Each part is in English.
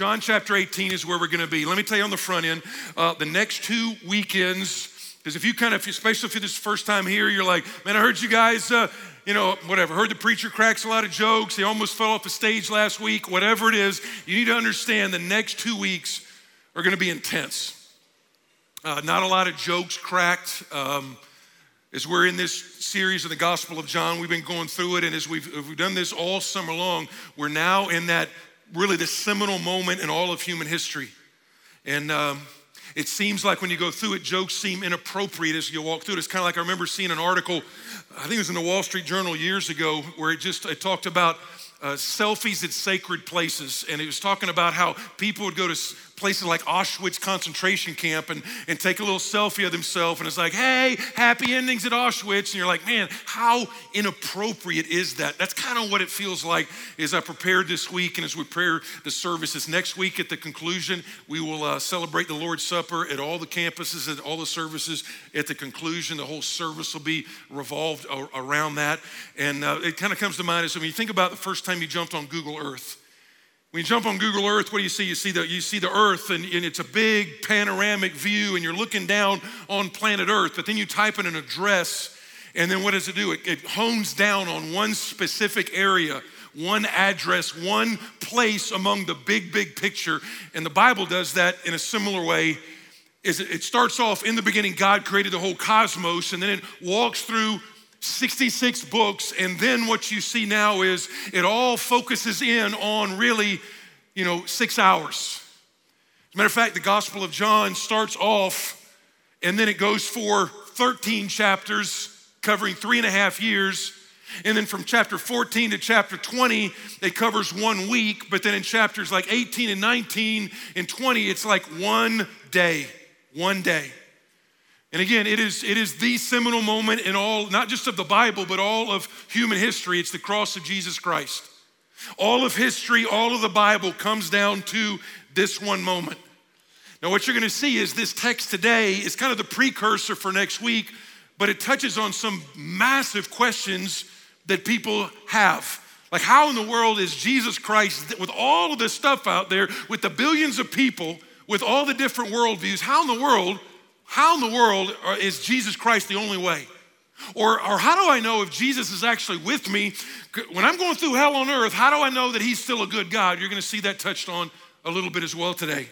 John chapter 18 is where we're going to be. Let me tell you on the front end, uh, the next two weekends, because if you kind of, especially if you're this first time here, you're like, man, I heard you guys, uh, you know, whatever, heard the preacher cracks a lot of jokes. He almost fell off the stage last week, whatever it is, you need to understand the next two weeks are going to be intense. Uh, not a lot of jokes cracked. Um, as we're in this series of the Gospel of John, we've been going through it, and as we've, we've done this all summer long, we're now in that really the seminal moment in all of human history. And um, it seems like when you go through it, jokes seem inappropriate as you walk through it. It's kind of like I remember seeing an article, I think it was in the Wall Street Journal years ago, where it just it talked about uh, selfies at sacred places. And it was talking about how people would go to places like Auschwitz concentration camp and, and take a little selfie of themselves. And it's like, hey, happy endings at Auschwitz. And you're like, man, how inappropriate is that? That's kind of what it feels like as I prepared this week and as we prepare the services. Next week at the conclusion, we will uh, celebrate the Lord's Supper at all the campuses, at all the services. At the conclusion, the whole service will be revolved around that. And uh, it kind of comes to mind as when you think about the first time you jumped on Google Earth. When you jump on Google Earth, what do you see? You see the, you see the Earth, and, and, it's a big panoramic view, and you're looking down on planet Earth. But then you type in an address, and then what does it do? It, it hones down on one specific area, one address, one place among the big, big picture. And the Bible does that in a similar way. Is it, it starts off in the beginning, God created the whole cosmos, and then it walks through 66 books, and then what you see now is it all focuses in on really, you know, six hours. As a matter of fact, the Gospel of John starts off and then it goes for 13 chapters covering three and a half years. And then from chapter 14 to chapter 20, it covers one week. But then in chapters like 18 and 19 and 20, it's like one day, one day. And again, it is, it is the seminal moment in all, not just of the Bible, but all of human history. It's the cross of Jesus Christ. All of history, all of the Bible comes down to this one moment. Now, what you're going to see is this text today is kind of the precursor for next week, but it touches on some massive questions that people have. Like, how in the world is Jesus Christ, with all of this stuff out there, with the billions of people, with all the different worldviews, how in the world how in the world uh, is Jesus Christ the only way? Or, or how do I know if Jesus is actually with me? When I'm going through hell on earth, how do I know that he's still a good God? You're going to see that touched on a little bit as well today.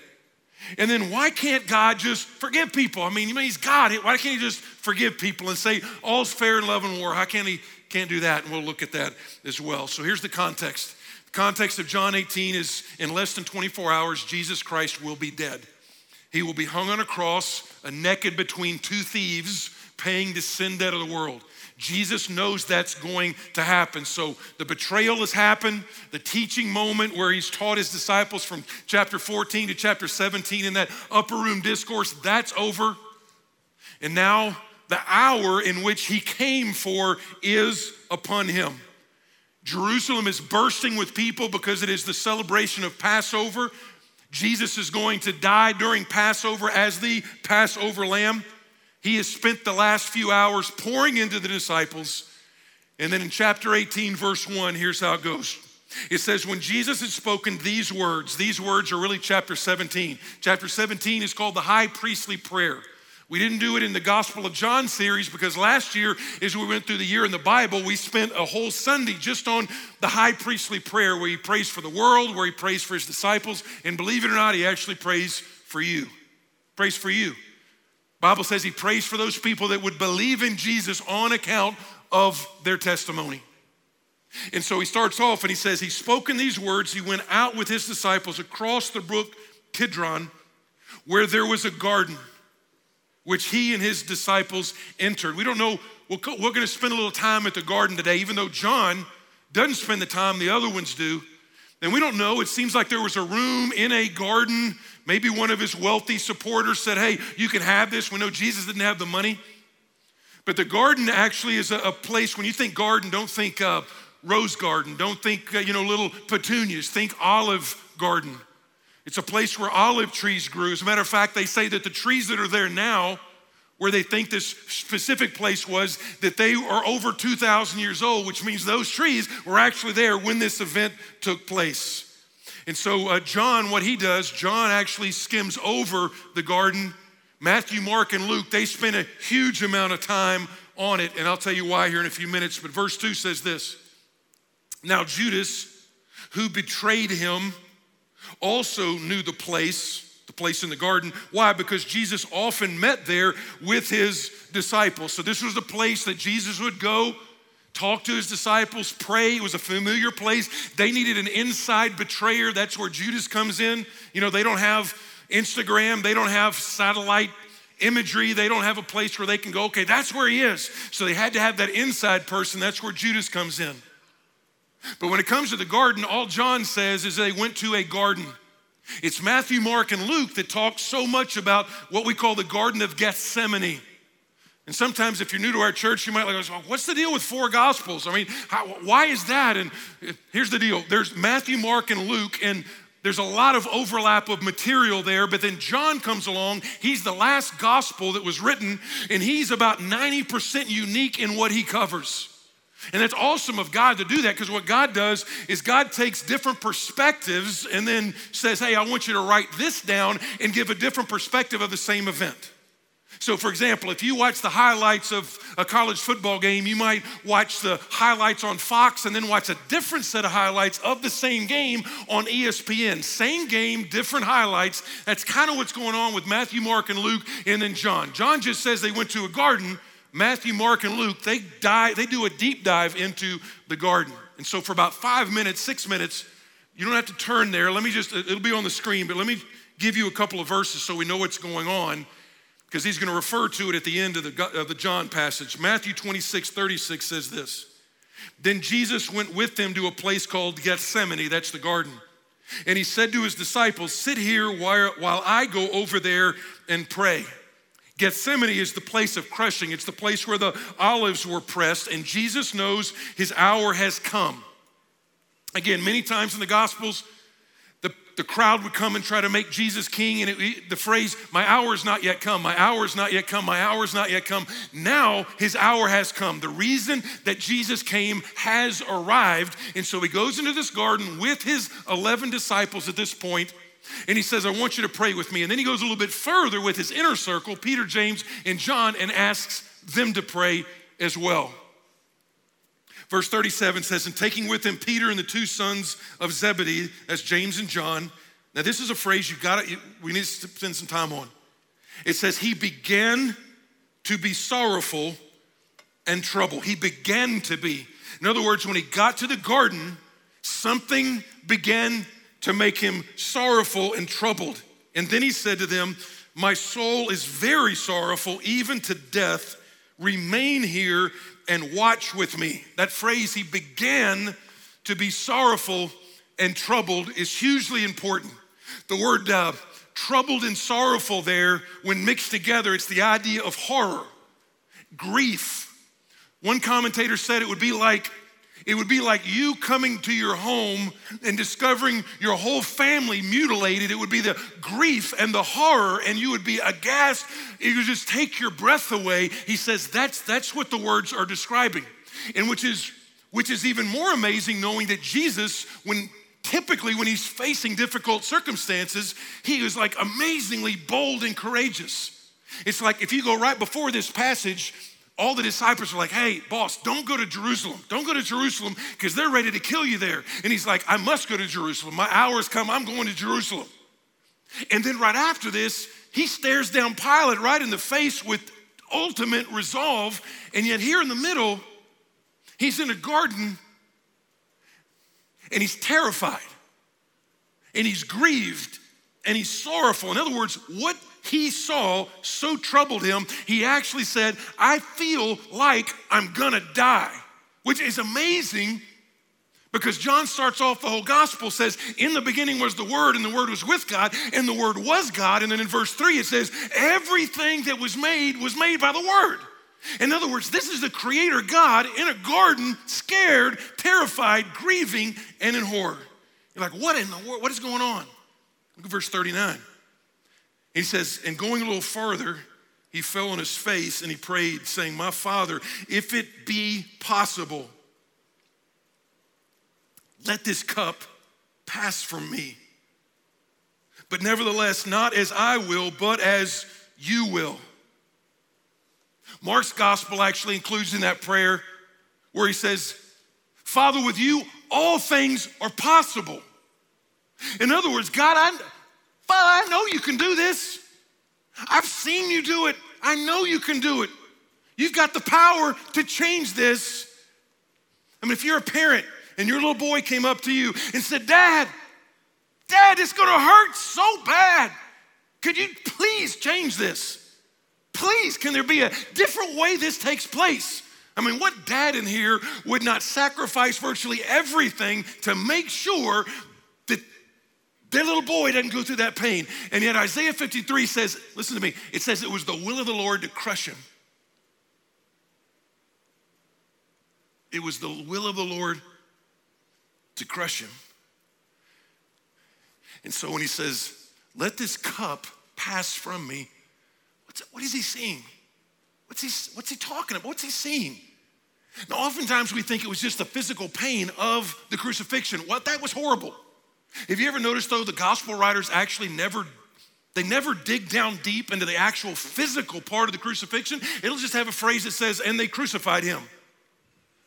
And then why can't God just forgive people? I mean, he's God. Why can't he just forgive people and say all's fair in love and war? How can he can't do that? And we'll look at that as well. So here's the context. The context of John 18 is in less than 24 hours, Jesus Christ will be dead. He will be hung on a cross, a naked between two thieves, paying the sin debt of the world. Jesus knows that's going to happen. So the betrayal has happened, the teaching moment where he's taught his disciples from chapter 14 to chapter 17 in that upper room discourse, that's over. And now the hour in which he came for is upon him. Jerusalem is bursting with people because it is the celebration of Passover. Jesus is going to die during Passover as the Passover lamb. He has spent the last few hours pouring into the disciples. And then in chapter 18, verse 1, here's how it goes. It says, When Jesus had spoken these words, these words are really chapter 17. Chapter 17 is called the high priestly prayer. We didn't do it in the Gospel of John series because last year, as we went through the year in the Bible, we spent a whole Sunday just on the high priestly prayer where he prays for the world, where he prays for his disciples, and believe it or not, he actually prays for you. Prays for you. Bible says he prays for those people that would believe in Jesus on account of their testimony. And so he starts off and he says, He's spoken these words. He went out with his disciples across the brook Kidron, where there was a garden which he and his disciples entered. We don't know, we're going to spend a little time at the garden today, even though John doesn't spend the time the other ones do. And we don't know. It seems like there was a room in a garden. Maybe one of his wealthy supporters said, Hey, you can have this. We know Jesus didn't have the money. But the garden actually is a, a place, when you think garden, don't think uh, rose garden. Don't think, uh, you know, little petunias. Think olive garden. It's a place where olive trees grew. As a matter of fact, they say that the trees that are there now, where they think this specific place was, that they are over 2,000 years old, which means those trees were actually there when this event took place. And so, uh, John, what he does, John actually skims over the garden. Matthew, Mark, and Luke, they spend a huge amount of time on it. And I'll tell you why here in a few minutes. But verse 2 says this Now, Judas, who betrayed him, also knew the place the place in the garden. Why? Because Jesus often met there with his disciples. So this was the place that Jesus would go, talk to his disciples, pray. It was a familiar place. They needed an inside betrayer. That's where Judas comes in. You know, they don't have Instagram, they don't have satellite imagery. They don't have a place where they can go, okay, that's where he is. So they had to have that inside person. That's where Judas comes in. But when it comes to the garden, all John says is they went to a garden. It's Matthew, Mark, and Luke that talk so much about what we call the Garden of Gethsemane. And sometimes, if you're new to our church, you might like, well, what's the deal with four gospels? I mean, how, why is that? And here's the deal there's Matthew, Mark, and Luke, and there's a lot of overlap of material there, but then John comes along. He's the last gospel that was written, and he's about 90% unique in what he covers. And that's awesome of God to do that because what God does is God takes different perspectives and then says, Hey, I want you to write this down and give a different perspective of the same event. So, for example, if you watch the highlights of a college football game, you might watch the highlights on Fox and then watch a different set of highlights of the same game on ESPN. Same game, different highlights. That's kind of what's going on with Matthew, Mark, and Luke, and then John. John just says they went to a garden Matthew, Mark, and Luke, they dive, they do a deep dive into the garden. And so for about five minutes, six minutes, you don't have to turn there. Let me just, it'll be on the screen, but let me give you a couple of verses so we know what's going on, because he's going to refer to it at the end of the, of the John passage. Matthew 26, 36 says this. Then Jesus went with them to a place called Gethsemane, that's the garden. And he said to his disciples, Sit here while, while I go over there and pray. Gethsemane is the place of crushing, it's the place where the olives were pressed, and Jesus knows his hour has come. Again, many times in the Gospels, the, the crowd would come and try to make Jesus king, and it, the phrase, My hour is not yet come, my hour is not yet come, my hour is not yet come. Now his hour has come. The reason that Jesus came has arrived, and so he goes into this garden with his 11 disciples at this point and he says, I want you to pray with me. And then he goes a little bit further with his inner circle, Peter, James, and John, and asks them to pray as well. Verse 37 says, And taking with him Peter and the two sons of Zebedee, that's James and John. Now, this is a phrase you got to, we need to spend some time on. It says, He began to be sorrowful and troubled. He began to be. In other words, when he got to the garden, something began to make him sorrowful and troubled. And then he said to them, My soul is very sorrowful, even to death. Remain here and watch with me. That phrase, he began to be sorrowful and troubled, is hugely important. The word uh, troubled and sorrowful there, when mixed together, it's the idea of horror, grief. One commentator said it would be like it would be like you coming to your home and discovering your whole family mutilated. It would be the grief and the horror, and you would be aghast. It would just take your breath away. He says that's, that's what the words are describing. And which is, which is even more amazing knowing that Jesus, when typically when he's facing difficult circumstances, he is like amazingly bold and courageous. It's like if you go right before this passage, all the disciples are like, hey, boss, don't go to Jerusalem. Don't go to Jerusalem because they're ready to kill you there. And he's like, I must go to Jerusalem. My hour has come. I'm going to Jerusalem. And then right after this, he stares down Pilate right in the face with ultimate resolve. And yet, here in the middle, he's in a garden and he's terrified and he's grieved and he's sorrowful. In other words, what he saw so troubled him, he actually said, I feel like I'm gonna die, which is amazing because John starts off the whole gospel says, In the beginning was the Word, and the Word was with God, and the Word was God. And then in verse 3 it says, Everything that was made was made by the Word. In other words, this is the Creator God in a garden, scared, terrified, grieving, and in horror. You're like, What in the world? What is going on? Look at verse 39. He says, and going a little further, he fell on his face and he prayed, saying, My Father, if it be possible, let this cup pass from me. But nevertheless, not as I will, but as you will. Mark's gospel actually includes in that prayer where he says, Father, with you, all things are possible. In other words, God, I, Father, I know you can do this. I've seen you do it. I know you can do it. You've got the power to change this. I mean, if you're a parent and your little boy came up to you and said, Dad, Dad, it's gonna hurt so bad. Could you please change this? Please, can there be a different way this takes place? I mean, what dad in here would not sacrifice virtually everything to make sure their little boy doesn't go through that pain? And yet, Isaiah 53 says, listen to me, it says it was the will of the Lord to crush him. It was the will of the Lord to crush him. And so when he says, Let this cup pass from me, what's, what is he seeing? What's he, what's he talking about? What's he seeing? Now, oftentimes we think it was just the physical pain of the crucifixion. What? That was horrible. Have you ever noticed, though, the gospel writers actually never they never dig down deep into the actual physical part of the crucifixion. It'll just have a phrase that says, and they crucified him.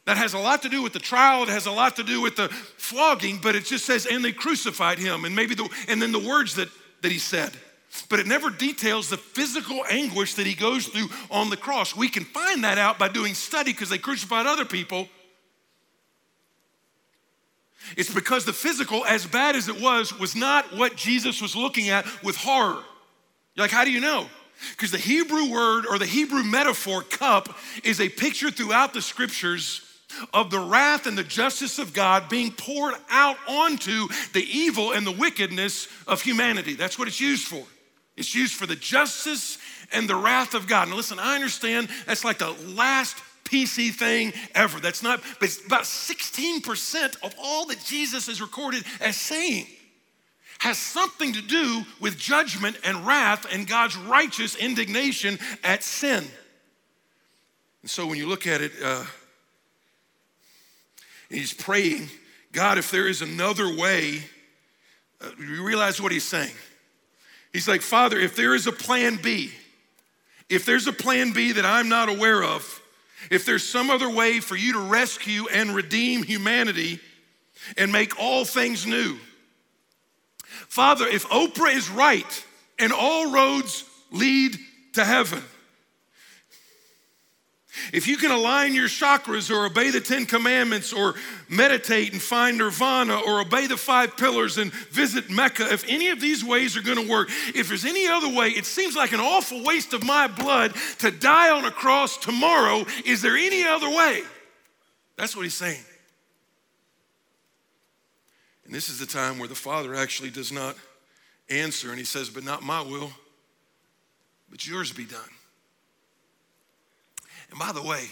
That has a lot to do with the trial, it has a lot to do with the flogging, but it just says, and they crucified him, and maybe the, and then the words that, that he said. But it never details the physical anguish that he goes through on the cross. We can find that out by doing study because they crucified other people. It's because the physical, as bad as it was, was not what Jesus was looking at with horror. You're like, how do you know? Because the Hebrew word or the Hebrew metaphor, cup, is a picture throughout the scriptures of the wrath and the justice of God being poured out onto the evil and the wickedness of humanity. That's what it's used for. It's used for the justice and the wrath of God. Now, listen, I understand that's like the last PC thing ever. That's not, but it's about 16% of all that Jesus is recorded as saying has something to do with judgment and wrath and God's righteous indignation at sin. And so when you look at it, uh, he's praying, God, if there is another way, uh, you realize what he's saying. He's like, Father, if there is a plan B, if there's a plan B that I'm not aware of, if there's some other way for you to rescue and redeem humanity and make all things new, Father, if Oprah is right and all roads lead to heaven, if you can align your chakras or obey the Ten Commandments or meditate and find nirvana or obey the five pillars and visit Mecca, if any of these ways are gonna work, if there's any other way, it seems like an awful waste of my blood to die on a cross tomorrow. Is there any other way? That's what he's saying. And this is the time where the Father actually does not answer and he says, But not my will, but yours be done. And by the way,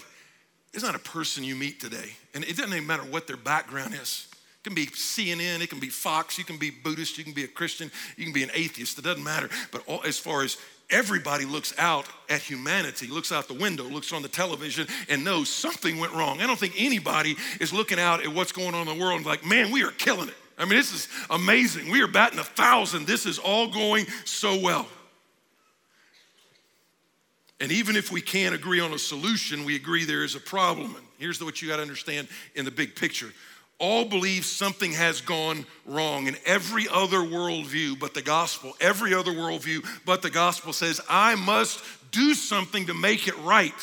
there's not a person you meet today, and it doesn't even matter what their background is. It can be CNN, it can be Fox, you can be Buddhist, you can be a Christian, you can be an atheist, it doesn't matter. But all, as far as everybody looks out at humanity, looks out the window, looks on the television, and knows something went wrong. I don't think anybody is looking out at what's going on in the world and like, man, we are killing it. I mean, this is amazing. We are batting a thousand. This is all going so well. And even if we can't agree on a solution, we agree there is a problem. And here's what you got to understand in the big picture all believe something has gone wrong in every other worldview but the gospel. Every other worldview but the gospel says, I must do something to make it right.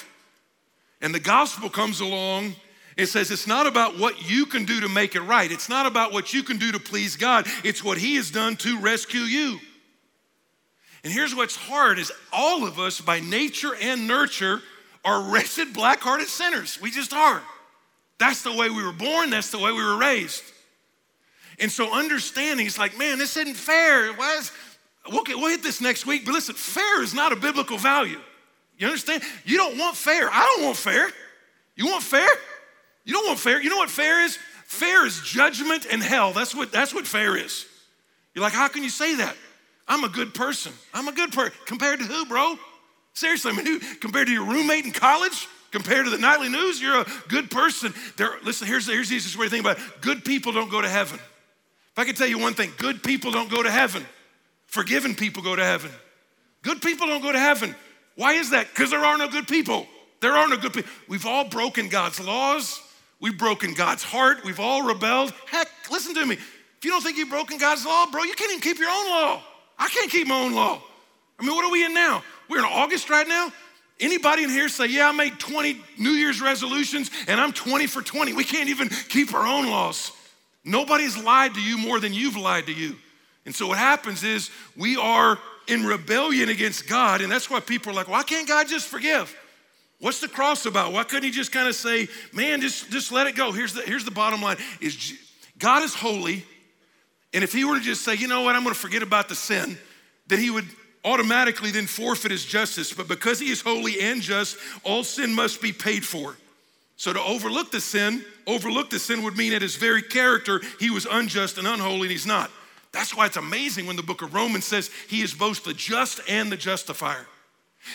And the gospel comes along. It says it's not about what you can do to make it right. It's not about what you can do to please God. It's what He has done to rescue you. And here's what's hard is all of us by nature and nurture are wretched black-hearted sinners. We just are. That's the way we were born, that's the way we were raised. And so understanding it's like, man, this isn't fair. Why is, we'll, get, we'll hit this next week, but listen, fair is not a biblical value. You understand? You don't want fair. I don't want fair. You want fair? You don't want fair. You know what fair is? Fair is judgment and hell. That's what, that's what fair is. You're like, how can you say that? I'm a good person. I'm a good person. Compared to who, bro? Seriously, I mean, who, compared to your roommate in college? Compared to the nightly news, you're a good person. There, listen, here's, here's the easiest way to think about it. Good people don't go to heaven. If I could tell you one thing, good people don't go to heaven. Forgiven people go to heaven. Good people don't go to heaven. Why is that? Because there are no good people. There are no good people. We've all broken God's laws. We've broken God's heart. We've all rebelled. Heck, listen to me. If you don't think you've broken God's law, bro, you can't even keep your own law. I can't keep my own law. I mean, what are we in now? We're in August right now. Anybody in here say, Yeah, I made 20 New Year's resolutions and I'm 20 for 20. We can't even keep our own laws. Nobody's lied to you more than you've lied to you. And so what happens is we are in rebellion against God, and that's why people are like, Why can't God just forgive? What's the cross about? Why couldn't he just kind of say, man, just, just let it go? Here's the, here's the bottom line is God is holy, and if he were to just say, you know what, I'm gonna forget about the sin, then he would automatically then forfeit his justice. But because he is holy and just, all sin must be paid for. So to overlook the sin, overlook the sin would mean at his very character, he was unjust and unholy, and he's not. That's why it's amazing when the book of Romans says he is both the just and the justifier.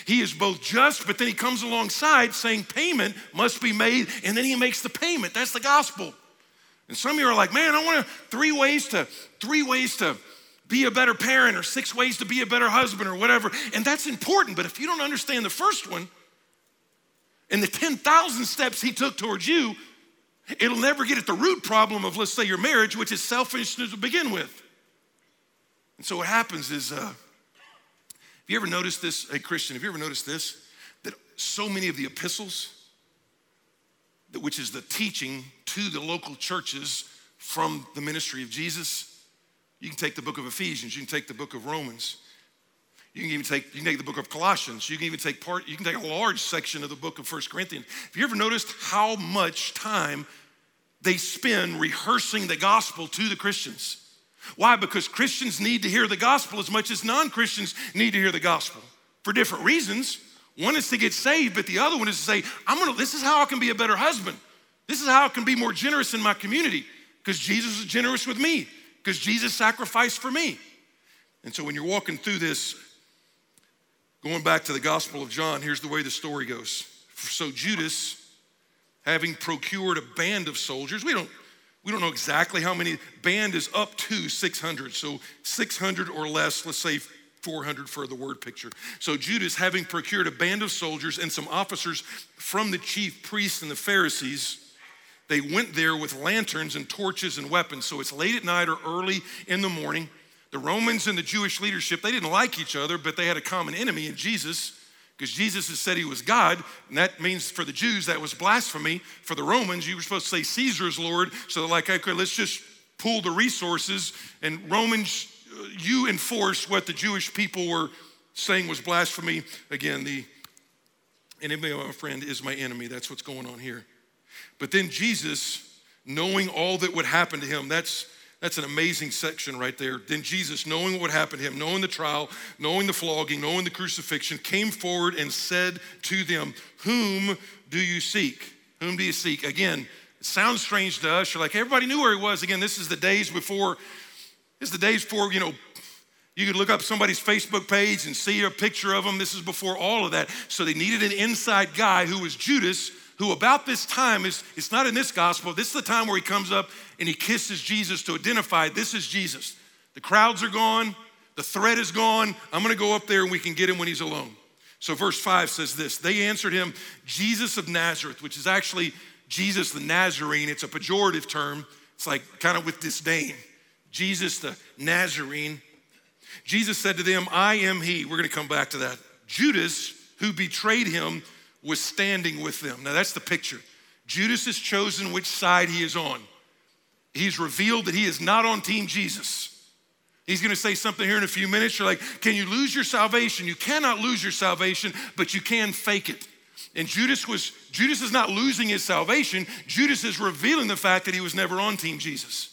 He is both just, but then he comes alongside saying payment must be made, and then he makes the payment. That's the gospel. And some of you are like, man, I want to three ways to three ways to be a better parent or six ways to be a better husband or whatever. And that's important, but if you don't understand the first one and the 10,000 steps he took towards you, it'll never get at the root problem of, let's say, your marriage, which is selfishness to begin with. And so what happens is, uh, have you ever noticed this, hey Christian, have you ever noticed this? That so many of the epistles, which is the teaching to the local churches from the ministry of Jesus, you can take the book of Ephesians, you can take the book of Romans, you can even take, you can take the book of Colossians, you can even take part, you can take a large section of the book of First Corinthians. Have you ever noticed how much time they spend rehearsing the gospel to the Christians? Why? Because Christians need to hear the gospel as much as non Christians need to hear the gospel for different reasons. One is to get saved, but the other one is to say, I'm gonna, this is how I can be a better husband. This is how I can be more generous in my community because Jesus is generous with me because Jesus sacrificed for me. And so when you're walking through this, going back to the Gospel of John, here's the way the story goes. So Judas, having procured a band of soldiers, we don't we don't know exactly how many band is up to 600 so 600 or less let's say 400 for the word picture so judas having procured a band of soldiers and some officers from the chief priests and the pharisees they went there with lanterns and torches and weapons. So it's late at night or early in the morning. The Romans and the Jewish leadership, they didn't like each other, but they had a common enemy in Jesus because Jesus has said he was God, and that means for the Jews that was blasphemy. For the Romans, you were supposed to say Caesar's Lord. So like, okay, let's just pool the resources. And Romans, you enforce what the Jewish people were saying was blasphemy. Again, the enemy of my friend is my enemy. That's what's going on here. But then Jesus, knowing all that would happen to him, that's that's an amazing section right there. Then Jesus, knowing what would happen to him, knowing the trial, knowing the flogging, knowing the crucifixion, came forward and said to them, Whom do you seek? Whom do you seek? Again, it sounds strange to us. You're like, everybody knew where he was. Again, this is the days before, is the days before, you know, you could look up somebody's Facebook page and see a picture of them. This is before all of that. So they needed an inside guy who was Judas who about this time is it's not in this gospel. This is the time where he comes up and he kisses jesus to identify this is jesus. The crowds are gone. The threat is gone. I'm going to go up there and we can get him when he's alone. So verse 5 says this. They answered him jesus of nazareth which is actually jesus the nazarene. It's a pejorative term. It's like kind of with disdain jesus the nazarene jesus said to them i am he we're going to come back to that judas who betrayed him was standing with them. Now that's the picture. Judas has chosen which side he is on. He's revealed that he is not on Team Jesus. He's gonna say something here in a few minutes. You're like, can you lose your salvation? You cannot lose your salvation, but you can fake it. And Judas was, Judas is not losing his salvation. Judas is revealing the fact that he was never on Team Jesus.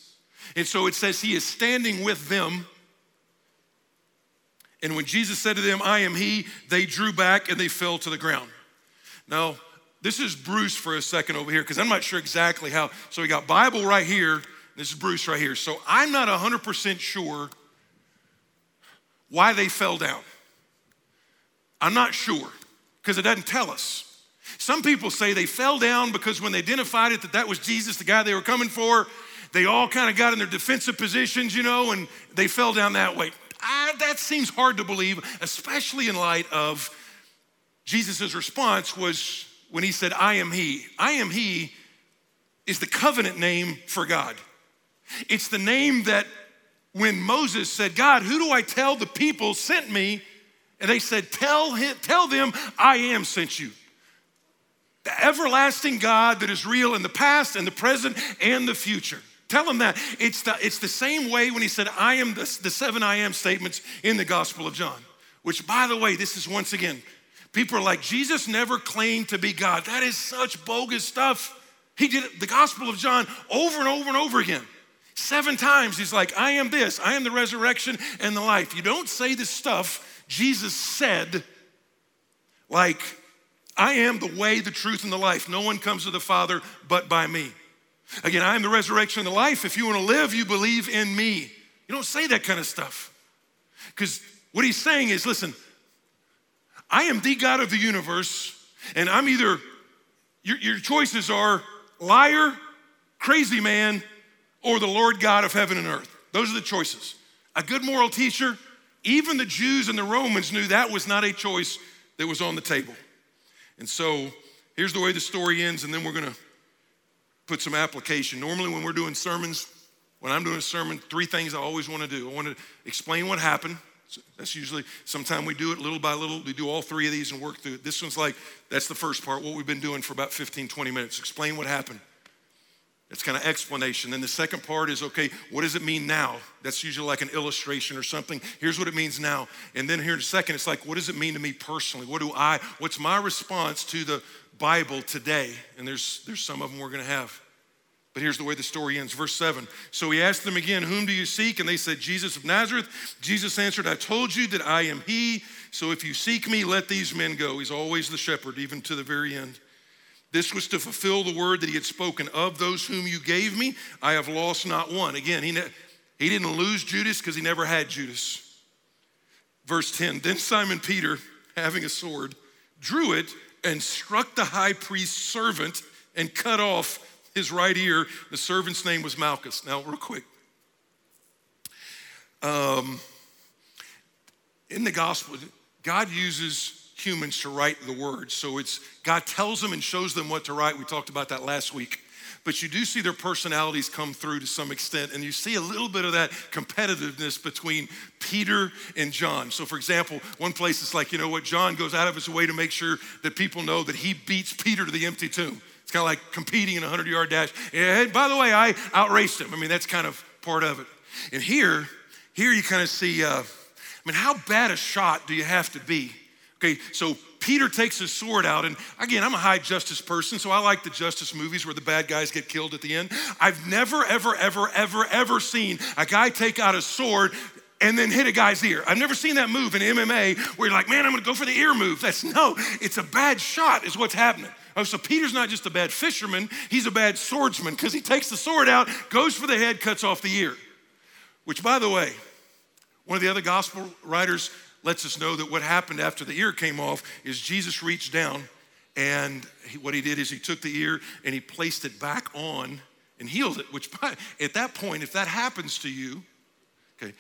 And so it says he is standing with them. And when Jesus said to them, I am he, they drew back and they fell to the ground. Now, this is Bruce for a second over here because I'm not sure exactly how. So we got Bible right here. This is Bruce right here. So I'm not 100% sure why they fell down. I'm not sure because it doesn't tell us. Some people say they fell down because when they identified it that that was Jesus, the guy they were coming for, they all kind of got in their defensive positions, you know, and they fell down that way. I, that seems hard to believe, especially in light of Jesus' response was when he said, I am he. I am he is the covenant name for God. It's the name that when Moses said, God, who do I tell the people sent me? And they said, Tell him, tell them I am sent you. The everlasting God that is real in the past and the present and the future. Tell him that. It's the, it's the same way when he said, I am the, the seven I am statements in the Gospel of John. Which, by the way, this is once again, people are like, Jesus never claimed to be God. That is such bogus stuff. He did the Gospel of John over and over and over again. Seven times he's like, I am this, I am the resurrection and the life. You don't say the stuff Jesus said, like, I am the way, the truth, and the life. No one comes to the Father but by me. Again, I am the resurrection and the life. If you want to live, you believe in me. You don't say that kind of stuff. Because what he's saying is listen, I am the God of the universe, and I'm either, your, your choices are liar, crazy man, or the Lord God of heaven and earth. Those are the choices. A good moral teacher, even the Jews and the Romans knew that was not a choice that was on the table. And so here's the way the story ends, and then we're going to put some application. Normally, when we're doing sermons, when I'm doing a sermon, three things I always want to do. I want to explain what happened. That's usually, sometime we do it little by little. We do all three of these and work through it. This one's like, that's the first part, what we've been doing for about 15, 20 minutes. Explain what happened. It's kind of explanation. Then the second part is okay, what does it mean now? That's usually like an illustration or something. Here's what it means now. And then here in a second, it's like, what does it mean to me personally? What do I, what's my response to the Bible today? And there's there's some of them we're gonna have. But here's the way the story ends. Verse 7. So he asked them again, Whom do you seek? And they said, Jesus of Nazareth. Jesus answered, I told you that I am he. So if you seek me, let these men go. He's always the shepherd, even to the very end. This was to fulfill the word that he had spoken of those whom you gave me. I have lost not one. Again, he, ne- he didn't lose Judas because he never had Judas. Verse 10 Then Simon Peter, having a sword, drew it and struck the high priest's servant and cut off his right ear. The servant's name was Malchus. Now, real quick. Um, in the gospel, God uses humans to write the words. So it's God tells them and shows them what to write. We talked about that last week. But you do see their personalities come through to some extent, and you see a little bit of that competitiveness between Peter and John. So, for example, one place it's like, you know what, John goes out of his way to make sure that people know that he beats Peter to the empty tomb. It's kind of like competing in a 100 yard dash. And by the way, I outraced him. I mean, that's kind of part of it. And here, here you kind of see, uh, I mean, how bad a shot do you have to be Okay, so Peter takes his sword out, and again, I'm a high justice person, so I like the justice movies where the bad guys get killed at the end. I've never, ever, ever, ever, ever seen a guy take out a sword and then hit a guy's ear. I've never seen that move in MMA where you're like, man, I'm gonna go for the ear move. That's no, it's a bad shot, is what's happening. Oh, so Peter's not just a bad fisherman, he's a bad swordsman because he takes the sword out, goes for the head, cuts off the ear. Which, by the way, one of the other gospel writers lets us know that what happened after the ear came off is Jesus reached down and he, what he did is he took the ear and he placed it back on and healed it, which by, at that point, if that happens to you, okay,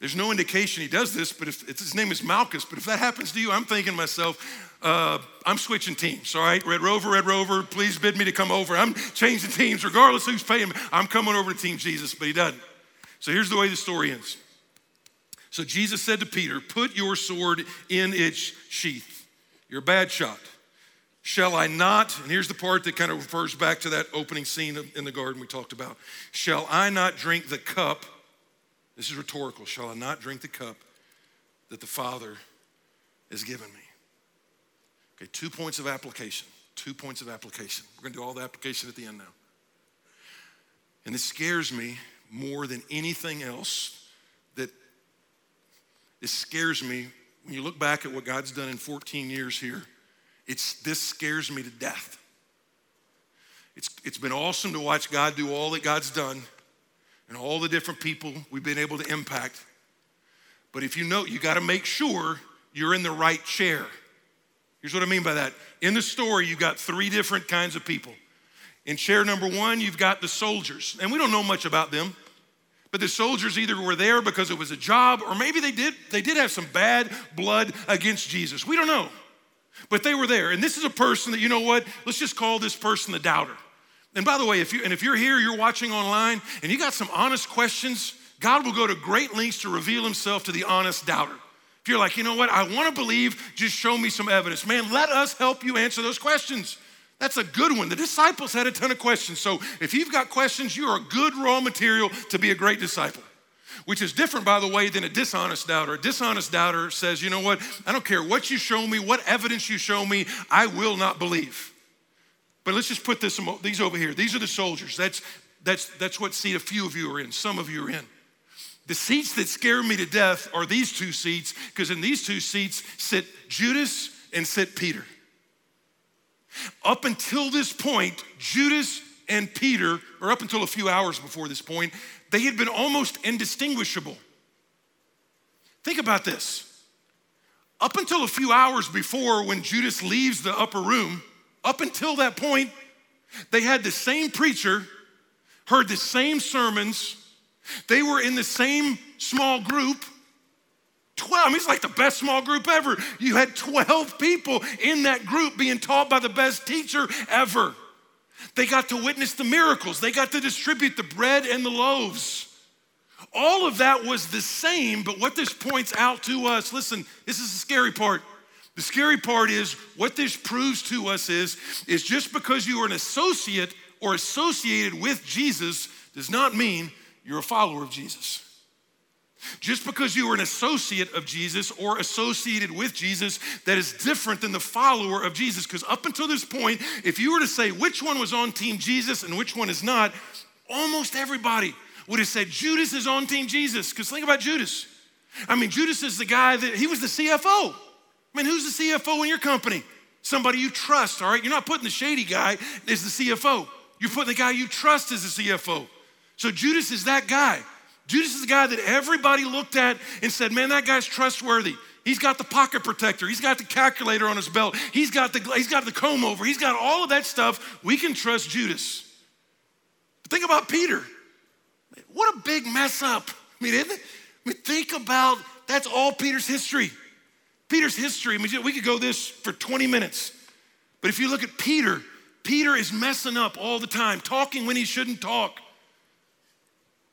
there's no indication he does this, but if his name is Malchus, but if that happens to you, I'm thinking to myself, uh, I'm switching teams, all right? Red Rover, Red Rover, please bid me to come over. I'm changing teams, regardless who's paying me. I'm coming over to Team Jesus, but he doesn't. So here's the way the story ends. So Jesus said to Peter, Put your sword in its sheath. You're a bad shot. Shall I not? And here's the part that kind of refers back to that opening scene in the garden we talked about. Shall I not drink the cup? This is rhetorical. Shall I not drink the cup that the Father has given me? Okay, two points of application. Two points of application. We're going to do all the application at the end now. And it scares me more than anything else it scares me when you look back at what God's done in 14 years here. It's, this scares me to death. It's, it's been awesome to watch God do all that God's done and all the different people we've been able to impact. But if you know, you got to make sure you're in the right chair. Here's what I mean by that. In the story, you've got three different kinds of people. In chair number one, you've got the soldiers, and we don't know much about them. But the soldiers either were there because it was a job, or maybe they did, they did have some bad blood against Jesus. We don't know. But they were there. And this is a person that, you know what? Let's just call this person the doubter. And by the way, if you and if you're here, you're watching online, and you got some honest questions, God will go to great lengths to reveal himself to the honest doubter. If you're like, you know what, I want to believe, just show me some evidence. Man, let us help you answer those questions. That's a good one. The disciples had a ton of questions. So if you've got questions, you are a good raw material to be a great disciple, which is different, by the way, than a dishonest doubter. A dishonest doubter says, you know what? I don't care what you show me, what evidence you show me, I will not believe. But let's just put this, these over here. These are the soldiers. That's, that's, that's what seat a few of you are in, some of you are in. The seats that scare me to death are these two seats, because in these two seats sit Judas and sit Peter. Up until this point, Judas and Peter, or up until a few hours before this point, they had been almost indistinguishable. Think about this. Up until a few hours before, when Judas leaves the upper room, up until that point, they had the same preacher, heard the same sermons, they were in the same small group 12. I mean, it's like the best small group ever. You had 12 people in that group being taught by the best teacher ever. They got to witness the miracles, they got to distribute the bread and the loaves. All of that was the same, but what this points out to us listen, this is the scary part. The scary part is what this proves to us is is just because you are an associate or associated with Jesus does not mean you're a follower of Jesus. Just because you are an associate of Jesus or associated with Jesus, that is different than the follower of Jesus. Because up until this point, if you were to say which one was on Team Jesus and which one is not, almost everybody would have said Judas is on Team Jesus. Because think about Judas. I mean, Judas is the guy that he was the CFO. I mean, who's the CFO in your company? Somebody you trust, all right? You're not putting the shady guy as the CFO. You're putting the guy you trust as the CFO. So Judas is that guy. Judas is the guy that everybody looked at and said, man, that guy's trustworthy. He's got the pocket protector. He's got the calculator on his belt. He's got the, he's got the comb over. He's got all of that stuff. We can trust Judas. But think about Peter. What a big mess up. I mean, isn't it? I mean, think about that's all Peter's history. Peter's history, I mean, we could go this for 20 minutes. But if you look at Peter, Peter is messing up all the time, talking when he shouldn't talk.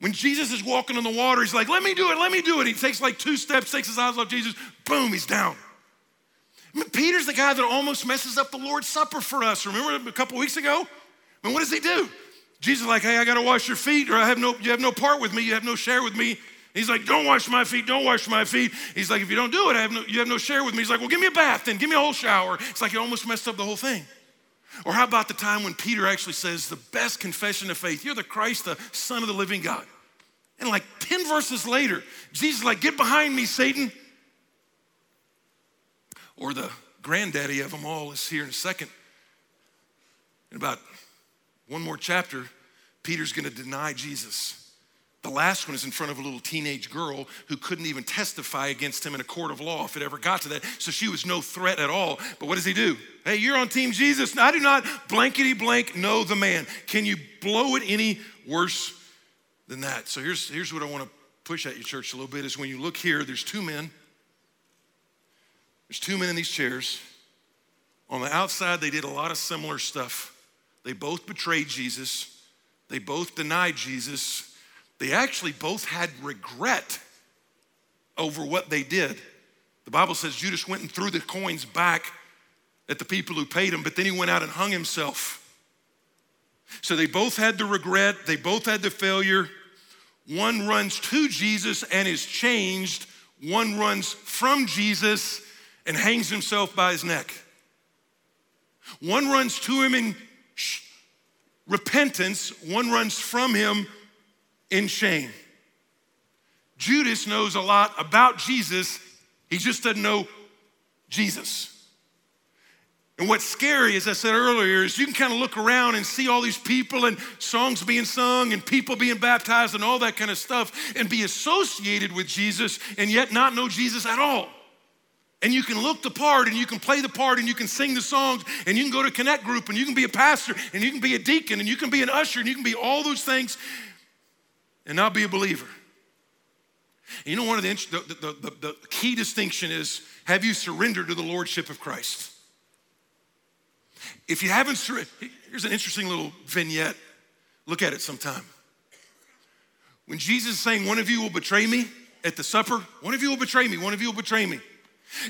When Jesus is walking on the water, he's like, let me do it, let me do it. He takes like two steps, takes his eyes off Jesus, boom, he's down. I mean, Peter's the guy that almost messes up the Lord's Supper for us. Remember a couple weeks ago? I mean, what does he do? Jesus like, hey, I gotta wash your feet, or I have no, you have no part with me, you have no share with me. He's like, don't wash my feet, don't wash my feet. He's like, if you don't do it, I have no, you have no share with me. He's like, well, give me a bath then, give me a whole shower. It's like he almost messed up the whole thing. Or how about the time when Peter actually says the best confession of faith? You're the Christ, the Son of the living God. And like 10 verses later, Jesus like, Get behind me, Satan. Or the granddaddy of them all is here in a second. In about one more chapter, Peter's gonna deny Jesus. The last one is in front of a little teenage girl who couldn't even testify against him in a court of law if it ever got to that. So she was no threat at all. But what does he do? Hey, you're on Team Jesus. I do not blankety blank know the man. Can you blow it any worse than that. So here's, here's what I want to push at you, church, a little bit is when you look here, there's two men. There's two men in these chairs. On the outside, they did a lot of similar stuff. They both betrayed Jesus, they both denied Jesus. They actually both had regret over what they did. The Bible says Judas went and threw the coins back at the people who paid him, but then he went out and hung himself. So they both had the regret, they both had the failure. One runs to Jesus and is changed, one runs from Jesus and hangs himself by his neck. One runs to him in repentance, one runs from him in shame. Judas knows a lot about Jesus, he just doesn't know Jesus. And what's scary, as I said earlier, is you can kind of look around and see all these people and songs being sung and people being baptized and all that kind of stuff and be associated with Jesus and yet not know Jesus at all. and you can look the part and you can play the part and you can sing the songs and you can go to connect group and you can be a pastor and you can be a deacon and you can be an usher and you can be all those things and not be a believer. And you know, one of the, the, the, the, the key distinction is have you surrendered to the lordship of Christ? If you haven't surrendered, here's an interesting little vignette. Look at it sometime. When Jesus is saying, One of you will betray me at the supper, one of you will betray me, one of you will betray me.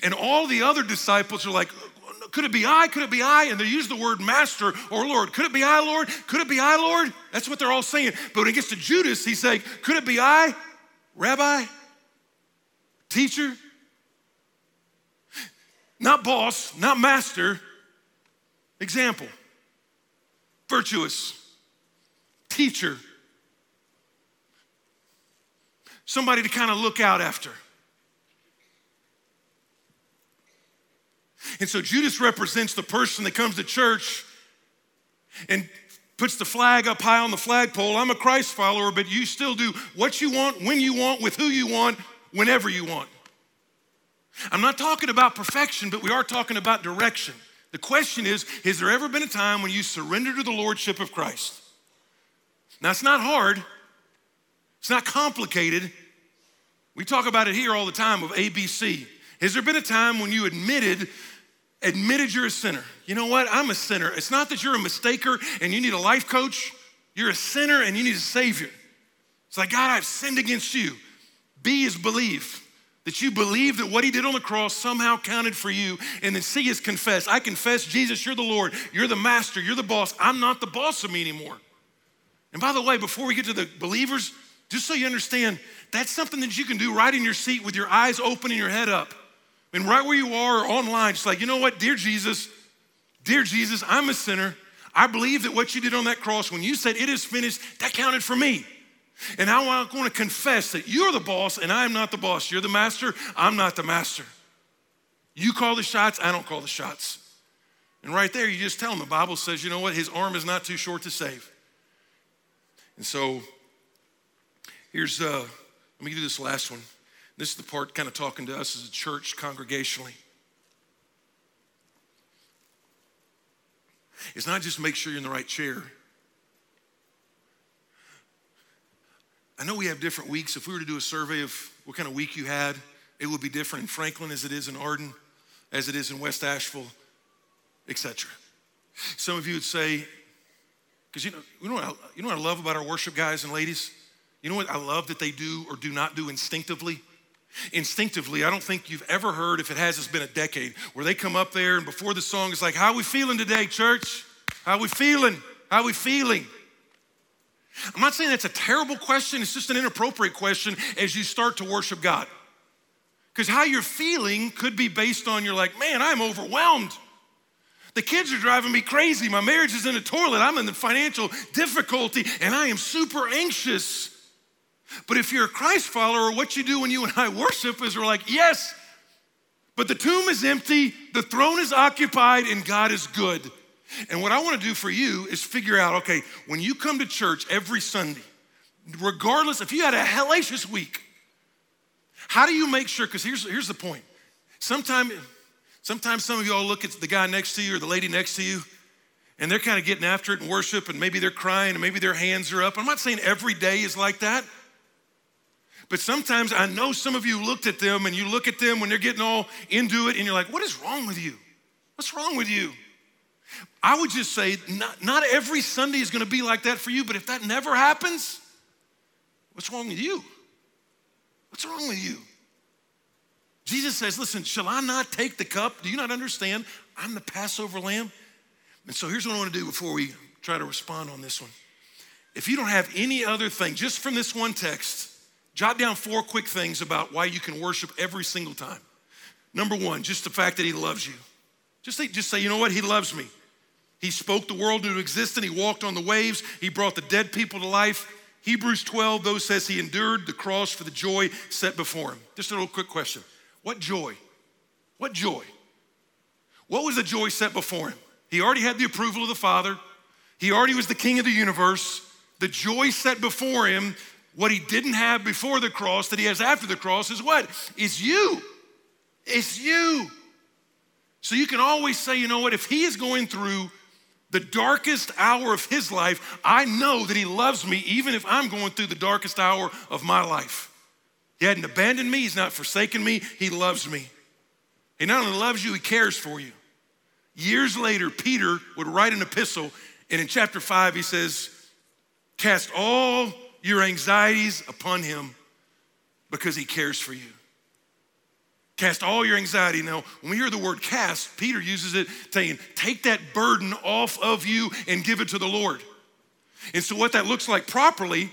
And all the other disciples are like, could it be I? Could it be I? And they use the word master or Lord. Could it be I, Lord? Could it be I, Lord? That's what they're all saying. But when it gets to Judas, he's saying, Could it be I, Rabbi, teacher? Not boss, not master, example, virtuous, teacher, somebody to kind of look out after. And so Judas represents the person that comes to church and puts the flag up high on the flagpole. I'm a Christ follower, but you still do what you want, when you want, with who you want, whenever you want. I'm not talking about perfection, but we are talking about direction. The question is Has there ever been a time when you surrendered to the Lordship of Christ? Now, it's not hard, it's not complicated. We talk about it here all the time of ABC. Has there been a time when you admitted admitted you're a sinner. You know what? I'm a sinner. It's not that you're a mistaker and you need a life coach. You're a sinner and you need a savior. It's like, God, I've sinned against you. B is believe. That you believe that what he did on the cross somehow counted for you. And then C is confess. I confess, Jesus, you're the Lord. You're the master. You're the boss. I'm not the boss of me anymore. And by the way, before we get to the believers, just so you understand, that's something that you can do right in your seat with your eyes open and your head up. And right where you are online, just like, you know what, dear Jesus, dear Jesus, I'm a sinner. I believe that what you did on that cross, when you said it is finished, that counted for me. And I want to confess that you're the boss and I'm not the boss. You're the master, I'm not the master. You call the shots, I don't call the shots. And right there, you just tell him the Bible says, you know what, his arm is not too short to save. And so here's, uh, let me do this last one. This is the part kind of talking to us as a church congregationally. It's not just make sure you're in the right chair. I know we have different weeks. If we were to do a survey of what kind of week you had, it would be different in Franklin as it is in Arden, as it is in West Asheville, etc. Some of you would say, because you know, you know, what I, you know what I love about our worship guys and ladies? You know what I love that they do or do not do instinctively? instinctively, I don't think you've ever heard, if it has, it's been a decade, where they come up there and before the song is like, How are we feeling today, church? How we feeling? How we feeling? I'm not saying that's a terrible question, it's just an inappropriate question as you start to worship God. Because how you're feeling could be based on you're like, man, I'm overwhelmed. The kids are driving me crazy. My marriage is in a toilet. I'm in the financial difficulty and I am super anxious. But if you're a Christ follower, what you do when you and I worship is we're like, yes, but the tomb is empty, the throne is occupied, and God is good. And what I want to do for you is figure out okay, when you come to church every Sunday, regardless if you had a hellacious week, how do you make sure? Because here's, here's the point. Sometimes, sometimes some of you all look at the guy next to you or the lady next to you, and they're kind of getting after it in worship, and maybe they're crying, and maybe their hands are up. I'm not saying every day is like that. But sometimes I know some of you looked at them and you look at them when they're getting all into it and you're like, what is wrong with you? What's wrong with you? I would just say, not, not every Sunday is going to be like that for you, but if that never happens, what's wrong with you? What's wrong with you? Jesus says, listen, shall I not take the cup? Do you not understand? I'm the Passover lamb. And so here's what I want to do before we try to respond on this one. If you don't have any other thing, just from this one text, Jot down four quick things about why you can worship every single time. Number one, just the fact that He loves you. Just say, just say, you know what? He loves me. He spoke the world into existence. He walked on the waves. He brought the dead people to life. Hebrews 12, though, says he endured the cross for the joy set before him. Just a little quick question. What joy? What joy? What was the joy set before him? He already had the approval of the Father. He already was the king of the universe. The joy set before him what he didn't have before the cross that he has after the cross is what? Is you. It's you. So you can always say, you know what, if he is going through the darkest hour of his life, I know that he loves me even if I'm going through the darkest hour of my life. He hadn't abandoned me, he's not forsaken me, he loves me. He not only loves you, he cares for you. Years later, Peter would write an epistle, and in chapter 5, he says, Cast all your anxieties upon him because he cares for you. Cast all your anxiety. Now, when we hear the word cast, Peter uses it saying, Take that burden off of you and give it to the Lord. And so, what that looks like properly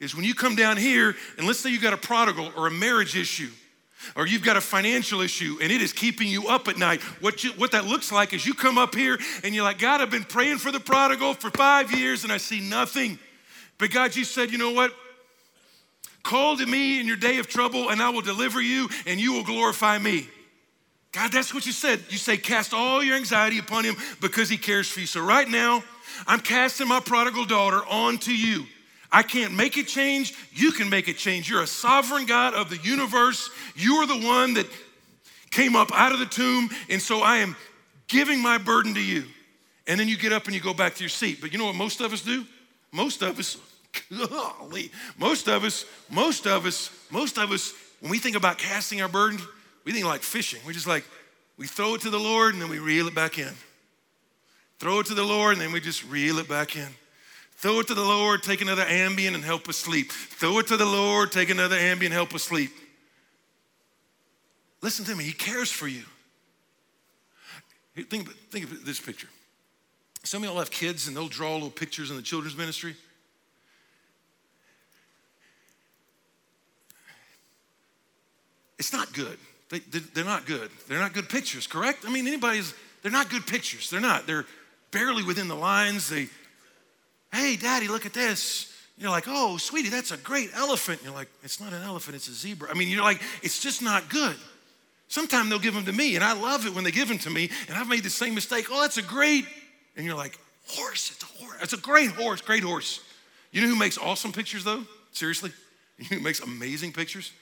is when you come down here, and let's say you've got a prodigal or a marriage issue or you've got a financial issue and it is keeping you up at night. What, you, what that looks like is you come up here and you're like, God, I've been praying for the prodigal for five years and I see nothing. But God, you said, you know what? Call to me in your day of trouble and I will deliver you and you will glorify me. God, that's what you said. You say, cast all your anxiety upon him because he cares for you. So right now, I'm casting my prodigal daughter onto you. I can't make it change. You can make it change. You're a sovereign God of the universe. You are the one that came up out of the tomb. And so I am giving my burden to you. And then you get up and you go back to your seat. But you know what most of us do? Most of us, golly, most of us, most of us, most of us, when we think about casting our burden, we think like fishing. We're just like, we throw it to the Lord and then we reel it back in. Throw it to the Lord and then we just reel it back in. Throw it to the Lord, take another Ambien and help us sleep. Throw it to the Lord, take another Ambien, help us sleep. Listen to me, He cares for you. Think, think of this picture. Some of y'all have kids and they'll draw little pictures in the children's ministry. It's not good. They, they're not good. They're not good pictures, correct? I mean, anybody's, they're not good pictures. They're not. They're barely within the lines. They, Hey, daddy, look at this. You're like, oh, sweetie, that's a great elephant. You're like, it's not an elephant, it's a zebra. I mean, you're like, it's just not good. Sometimes they'll give them to me, and I love it when they give them to me, and I've made the same mistake. Oh, that's a great, and you're like, horse, it's a horse. It's a great horse, great horse. You know who makes awesome pictures, though? Seriously? You know who makes amazing pictures?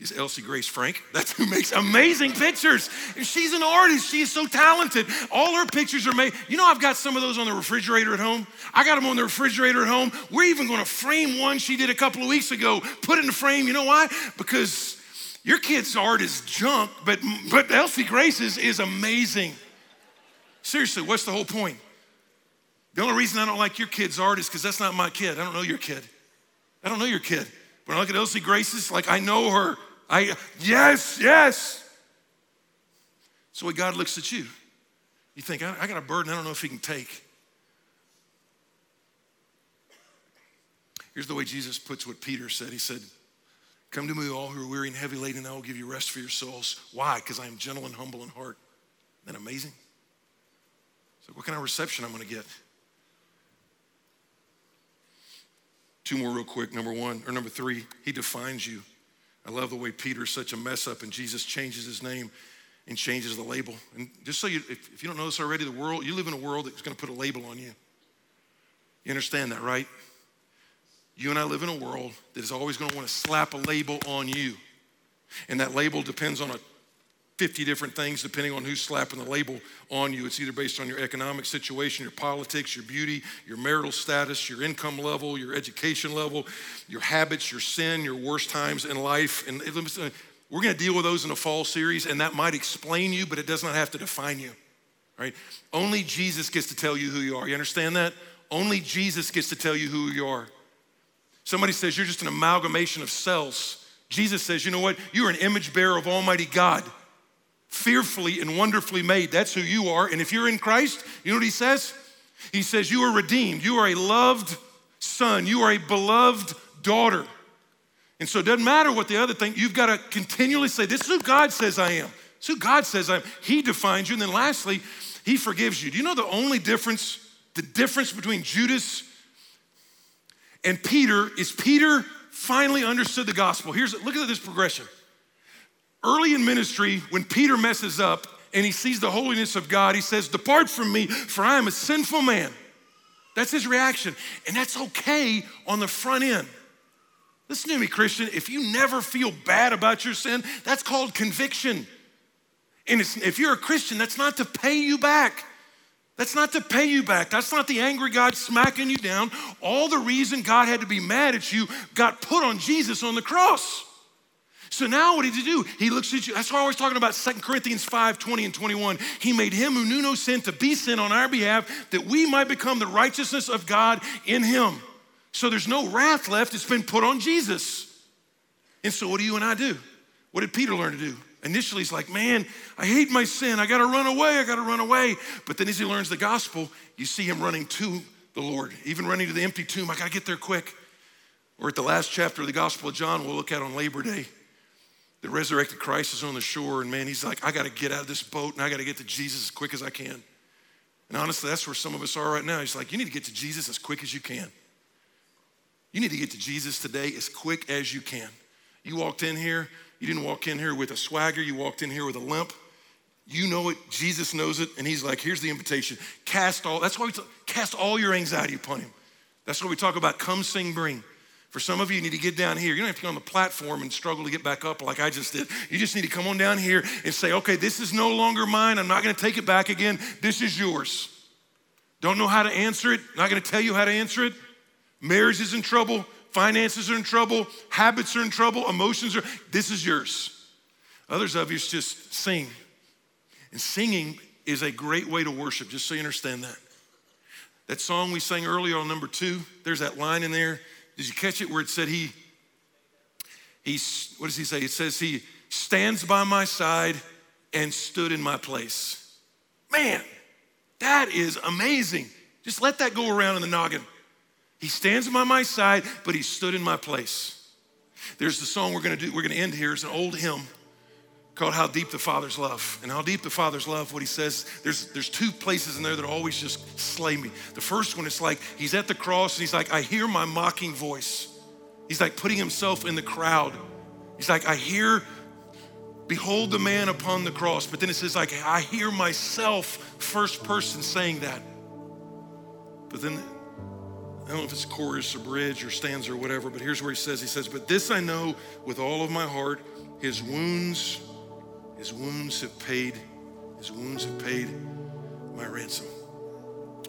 Is Elsie Grace Frank. That's who makes amazing pictures. She's an artist. She is so talented. All her pictures are made. You know, I've got some of those on the refrigerator at home. I got them on the refrigerator at home. We're even going to frame one she did a couple of weeks ago, put in the frame. You know why? Because your kid's art is junk, but, but Elsie Grace's is amazing. Seriously, what's the whole point? The only reason I don't like your kid's art is because that's not my kid. I don't know your kid. I don't know your kid. When I look at Elsie Grace's, like I know her. I, yes, yes. So when God looks at you, you think, I, I got a burden I don't know if he can take. Here's the way Jesus puts what Peter said. He said, Come to me, all who are weary and heavy laden, and I will give you rest for your souls. Why? Because I am gentle and humble in heart. Isn't that amazing? So, what kind of reception I'm going to get? Two more, real quick. Number one, or number three, he defines you. I love the way Peter's such a mess up and Jesus changes his name and changes the label. And just so you, if, if you don't know this already, the world, you live in a world that's to put a label on you. You understand that, right? You and I live in a world that is always want to slap a label on you. And that label depends on a 50 different things depending on who's slapping the label on you. It's either based on your economic situation, your politics, your beauty, your marital status, your income level, your education level, your habits, your sin, your worst times in life. And uh, we're going to deal with those in a fall series, and that might explain you, but it does not have to define you. Right? Only Jesus gets to tell you who you are. You understand that? Only Jesus gets to tell you who you are. Somebody says you're just an amalgamation of cells. Jesus says, you know what? You're an image bearer of Almighty God fearfully and wonderfully made. That's who you are. And if you're in Christ, you know what he says? He says, You are redeemed. You are a loved son. You are a beloved daughter. And so it doesn't matter what the other thing, you've got to continually say, This is who God says I am. This is who God says I am. He defines you. And then lastly, He forgives you. Do you know the only difference, the difference between Judas and Peter is Peter finally understood the gospel. Here's, look at this progression. Early in ministry, when Peter messes up and he sees the holiness of God, he says, Depart from me, for I am a sinful man. That's his reaction. And that's okay on the front end. Listen to me, Christian. If you never feel bad about your sin, that's called conviction. And if you're a Christian, that's not to pay you back. That's not to pay you back. That's not the angry God smacking you down. All the reason God had to be mad at you got put on Jesus on the cross. So now what did he do? He looks at you. That's why I was talking about 2 Corinthians 5 20 and 21. He made him who knew no sin to be sin on our behalf that we might become the righteousness of God in him. So there's no wrath left. It's been put on Jesus. And so what do you and I do? What did Peter learn to do? Initially, he's like, man, I hate my sin. I got to run away. I got to run away. But then as he learns the gospel, you see him running to the Lord, even running to the empty tomb. I got to get there quick. Or at the last chapter of the Gospel of John, we'll look at on Labor Day. The resurrected Christ is on the shore, and man, he's like, I got to get out of this boat and I got to get to Jesus as quick as I can. And honestly, that's where some of us are right now. He's like, you need to get to Jesus as quick as you can. You need to get to Jesus today as quick as you can. You walked in here, you didn't walk in here with a swagger, you walked in here with a limp. You know it, Jesus knows it, and he's like, here's the invitation. Cast all, that's why we talk, cast all your anxiety upon him. That's why we talk about come, sing, bring. For some of you, you need to get down here. You don't have to get on the platform and struggle to get back up like I just did. You just need to come on down here and say, okay, this is no longer mine. I'm not going to take it back again. This is yours. Don't know how to answer it. Not going to tell you how to answer it. Marriage is in trouble. Finances are in trouble. Habits are in trouble. Emotions are. This is yours. Others of you just sing. And singing is a great way to worship, just so you understand that. That song we sang earlier on number two, there's that line in there. Did you catch it where it said he, he, what does he say? It says he stands by my side and stood in my place. Man, that is amazing. Just let that go around in the noggin. He stands by my side, but he stood in my place. There's the song we're gonna do, we're gonna end here. It's an old hymn called How Deep the Father's Love. And How Deep the Father's Love, what he says, there's, there's two places in there that always just slay me. The first one is like he's at the cross and he's like, I hear my mocking voice. He's like putting himself in the crowd. He's like, I hear, behold the man upon the cross. But then it says, like, I hear myself, first person saying that. But then I don't know if it's chorus or bridge or stanza or whatever, but here's where he says, he says, but this I know with all of my heart, his wounds, his wounds have paid, his wounds have paid my ransom.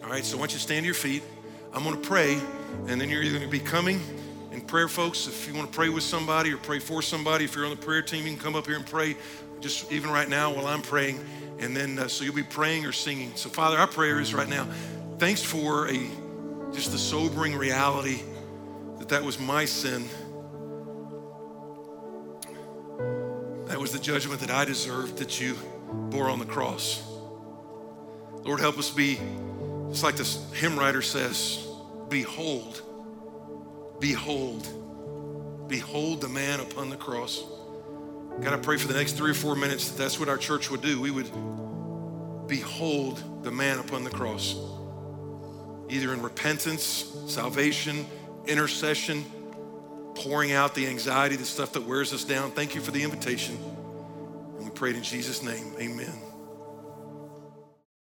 All right, so I want you to stand to your feet. I'm gonna pray, and then you're either gonna be coming in prayer, folks. If you wanna pray with somebody or pray for somebody, if you're on the prayer team, you can come up here and pray just even right now while I'm praying. And then, uh, so you'll be praying or singing. So, Father, our prayer is right now, thanks for a just the sobering reality that that was my sin. That was the judgment that I deserved that you bore on the cross. Lord, help us be, just like this hymn writer says, behold, behold, behold the man upon the cross. God, I pray for the next three or four minutes that that's what our church would do. We would behold the man upon the cross either in repentance, salvation, intercession, pouring out the anxiety, the stuff that wears us down. Thank you for the invitation. And we pray in Jesus' name. Amen.